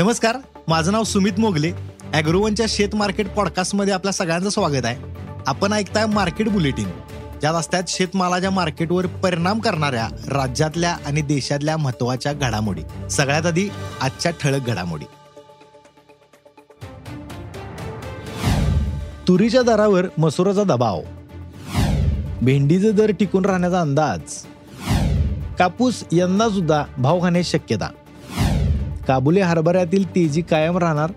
नमस्कार माझं नाव सुमित मोगले. अॅग्रोवनच्या शेत मार्केट पॉडकास्टमध्ये आपल्या सगळ्यांचं स्वागत आहे. आपण ऐकताय मार्केट बुलेटिन. ज्यात असतात शेतमालाच्या मार्केटवर परिणाम करणाऱ्या राज्यातल्या आणि देशातल्या महत्त्वाच्या घडामोडी. सगळ्यात आधी आजच्या ठळक घडामोडी. तुरीच्या दरावर मसुराचा दबाव. भेंडीचे दर टिकून राहण्याचा अंदाज. कापूस यंदा सुद्धा भाव खाण्याची शक्यता. काबुली हरभऱ्यातील तेजी कायम राहणार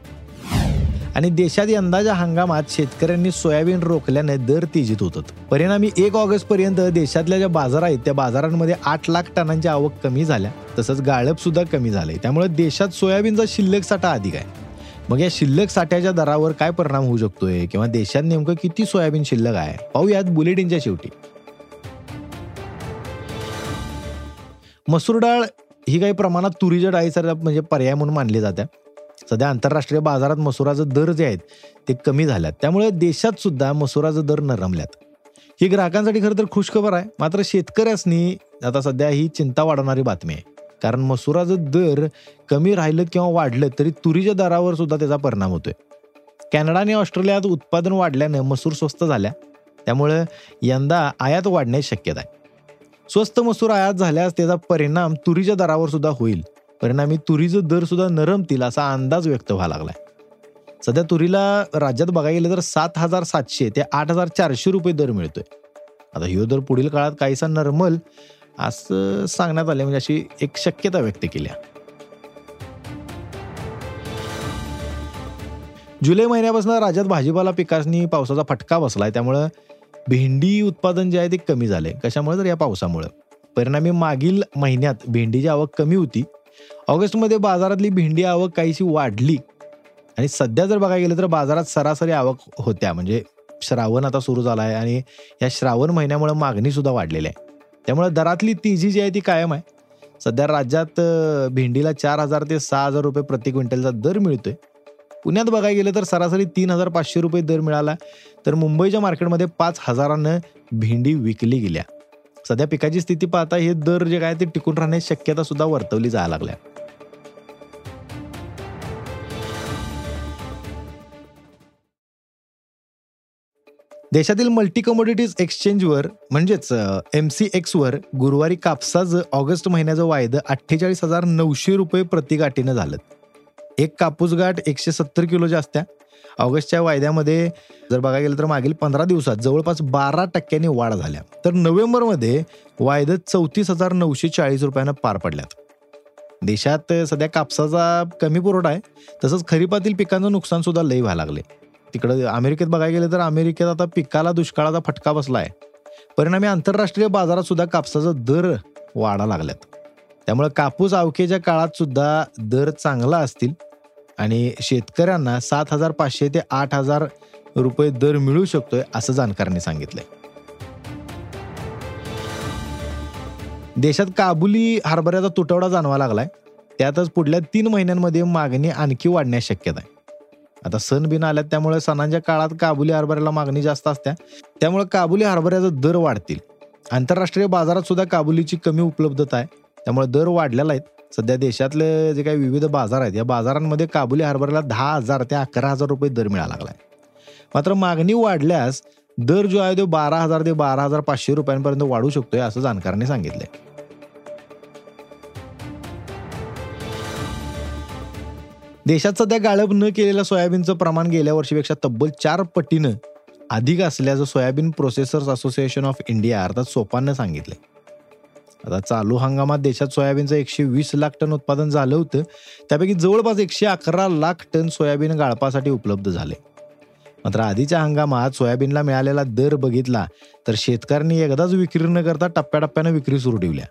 आणि देशात यंदाच्या हंगामात शेतकऱ्यांनी सोयाबीन रोखल्याने दर तेजीत होतात. परिणामी एक ऑगस्ट पर्यंत देशातल्या ज्या बाजार आहेत त्या बाजारांमध्ये आठ लाख टनांची आवक कमी झाल्या. तसंच गाळप सुद्धा कमी झाले त्यामुळे देशात सोयाबीनचा शिल्लक साठा अधिक आहे. मग या शिल्लक साठ्याच्या दरावर काय परिणाम होऊ शकतोय? किंवा देशात नेमकं किती सोयाबीन शिल्लक आहे? पाहूयात बुलेटिनच्या शेवटी. मसूर डाळ ही काही प्रमाणात तुरीच्या डाळीचा म्हणजे पर्याय म्हणून मानली जाते सध्या आंतरराष्ट्रीय बाजारात मसुराचे दर जे आहेत ते कमी झाल्यात. त्यामुळे देशात सुद्धा मसुराचे दर नरमल्यात. ही ग्राहकांसाठी खरं तर खुशखबर आहे. मात्र शेतकऱ्यांनी आता सध्या ही चिंता वाढवणारी बातमी आहे. कारण मसुराचं दर कमी राहिलं किंवा वाढलं तरी तुरीच्या दरावर सुद्धा त्याचा परिणाम होतोय. कॅनडा आणि ऑस्ट्रेलियात उत्पादन वाढल्यानं मसूर स्वस्त झाल्या. त्यामुळे यंदा आयात वाढण्याची शक्यता आहे. स्वस्त मसूर आयात झाल्यास त्याचा परिणाम तुरीच्या दरावर सुद्धा होईल. परिणामी तुरीचं दर सुद्धा नरमतील असा अंदाज व्यक्त व्हायला लागलाय. सध्या तुरीला राज्यात बघायला गेलं तर सात हजार सातशे ते आठ हजार चारशे रुपये दर मिळतोय. आता ह्यो दर पुढील काळात काहीसा नर्मल असं सांगण्यात आले म्हणजे अशी एक शक्यता व्यक्त केली जुलै महिन्यापासून राज्यात भाजीपाला पिकासनी पावसाचा फटका बसलाय त्यामुळं भेंडी उत्पादन जे आहे ते कमी झाले कशामुळे? तर या पावसामुळे. परिणामी मागील महिन्यात भेंडीची आवक कमी होती. ऑगस्टमध्ये बाजारातली भेंडी आवक काहीशी वाढली. आणि सध्या जर बघायला गेलं तर बाजारात सरासरी आवक होत्या. म्हणजे श्रावण आता सुरू झाला आहे आणि या श्रावण महिन्यामुळे मागणीसुद्धा वाढलेली आहे. त्यामुळे दरातली तेजी जी आहे ती कायम आहे. सध्या राज्यात भेंडीला चार हजार ते सहा हजार रुपये प्रति क्विंटलचा दर मिळतोय. पुण्यात बघायला गेलं तर सरासरी तीन हजार पाचशे रुपये दर मिळाला. तर मुंबईच्या मार्केटमध्ये पाच हजारानं भेंडी विकली गेल्या. सध्या पिकाची स्थिती पाहता हे दर जे काय ते टिकून राहण्याची शक्यता सुद्धा वर्तवली जायला लागल्या. देशातील मल्टी कमोडिटीज एक्सचेंजवर म्हणजेच एम सी एक्सवर गुरुवारी कापसाचं ऑगस्ट महिन्याचं वायदं अठ्ठेचाळीस हजार नऊशे रुपये प्रतिगाठीनं झालं. एक कापूस गाठ एकशे सत्तर किलोच्या असत्या ऑगस्टच्या वायद्यामध्ये जर बघायला गेलं तर मागील पंधरा दिवसात जवळपास बारा टक्क्यांनी वाढ झाल्या. तर नोव्हेंबरमध्ये वायदे चौतीस हजार नऊशे चाळीस रुपयानं पार पडल्यात. देशात सध्या कापसाचा कमी पुरवठा आहे तसंच खरीपातील पिकांचं नुकसान सुद्धा लई व्हायला लागले. तिकडं अमेरिकेत बघायला गेलं तर अमेरिकेत आता पिकाला दुष्काळाचा फटका बसला आहे. परिणामी आंतरराष्ट्रीय बाजारात सुद्धा कापसाचा दर वाढा लागल्यात. त्यामुळे कापूस अवकेच्या काळात सुद्धा दर चांगला असतील आणि शेतकऱ्यांना सात हजार पाचशे ते आठ हजार रुपये दर मिळू शकतोय असं जाणकारांनी सांगितलंय. देशात काबुली हरभऱ्याचा तुटवडा जाणवा लागलाय. त्यातच पुढल्या तीन महिन्यांमध्ये मागणी आणखी वाढण्यास शक्यता आहे. आता सण बिन आल्यात त्यामुळे सणांच्या काळात काबुली हरभऱ्याला मागणी जास्त असत्या त्यामुळे काबुली हरभऱ्याचा दर वाढतील. आंतरराष्ट्रीय बाजारात सुद्धा काबुलीची कमी उपलब्धता आहे. त्यामुळे दर वाढलेला आहेत. सध्या देशातले जे काही विविध बाजार आहेत या बाजारांमध्ये काबुली हरभऱ्याला दहा हजार ते अकरा हजार रुपये दर मिळाला लागलाय. मात्र मागणी वाढल्यास दर जो आहे तो बारा हजार ते बारा हजार पाचशे रुपयांपर्यंत वाढू शकतोय असं जाणकारांनी सांगितलंय. देशात सध्या गाळप न केलेल्या सोयाबीनचं प्रमाण गेल्या वर्षीपेक्षा तब्बल चार पटीनं अधिक असल्याचं soybean processors association of India अर्थात सोपाननं सांगितलंय. आता चालू हंगामात देशात सोयाबीनचं एकशे वीस लाख टन उत्पादन झालं होतं. त्यापैकी जवळपास एकशे अकरा लाख टन सोयाबीन गाळपासाठी उपलब्ध झाले. मात्र आधीच्या हंगामात सोयाबीनला मिळालेला दर बघितला तर शेतकऱ्यांनी एकदाच विक्री न करता टप्प्याटप्प्यानं विक्री सुरू ठेवल्या.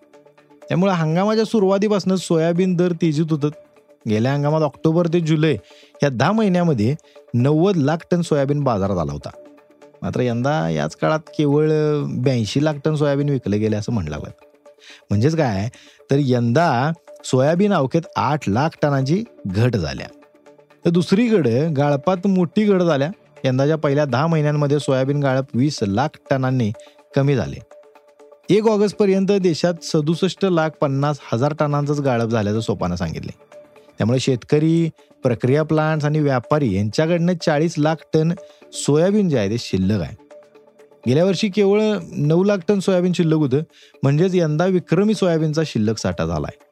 त्यामुळे हंगामाच्या सुरुवातीपासून सोयाबीन दर तेजीत होतं. गेल्या हंगामात ऑक्टोबर ते जुलै या दहा महिन्यामध्ये नव्वद लाख टन सोयाबीन बाजारात आला होता. मात्र यंदा याच काळात केवळ ब्याऐंशी लाख टन सोयाबीन विकलं गेले असं म्हणलं लागलं म्हणजेच काय? तर यंदा सोयाबीन अवखेत आठ लाख टनाची घट झाल्या. तर दुसरीकडे गाळपात मोठी घट झाल्या. यंदाच्या पहिल्या दहा महिन्यांमध्ये सोयाबीन गाळप वीस लाख टनांनी कमी झाले. एक ऑगस्टपर्यंत देशात सदुसष्ट लाख पन्नास हजार टनांचंच गाळप झाल्याचं सोपानं सांगितले. त्यामुळे शेतकरी प्रक्रिया प्लांट्स आणि व्यापारी यांच्याकडनं चाळीस लाख टन सोयाबीन जे आहे ते शिल्लक आहे. गेल्या वर्षी केवळ नऊ लाख टन सोयाबीन शिल्लक होतं. म्हणजेच यंदा विक्रमी सोयाबीनचा शिल्लक साठा झाला आहे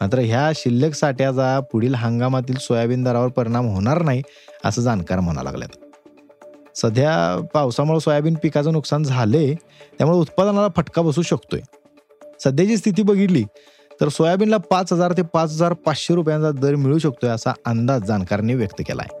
मात्र ह्या शिल्लक साठ्याचा पुढील हंगामातील सोयाबीन दरावर परिणाम होणार नाही असं जाणकार म्हणा लागल्यात. सध्या पावसामुळे सोयाबीन पिकाचं नुकसान झाले त्यामुळे उत्पादनाला फटका बसू शकतोय. सध्याची स्थिती बघितली तर सोयाबीनला पाच हजार ते पाच हजार पाचशे रुपयांचा दर मिळू शकतोय असा अंदाज जाणकारांनी व्यक्त केला आहे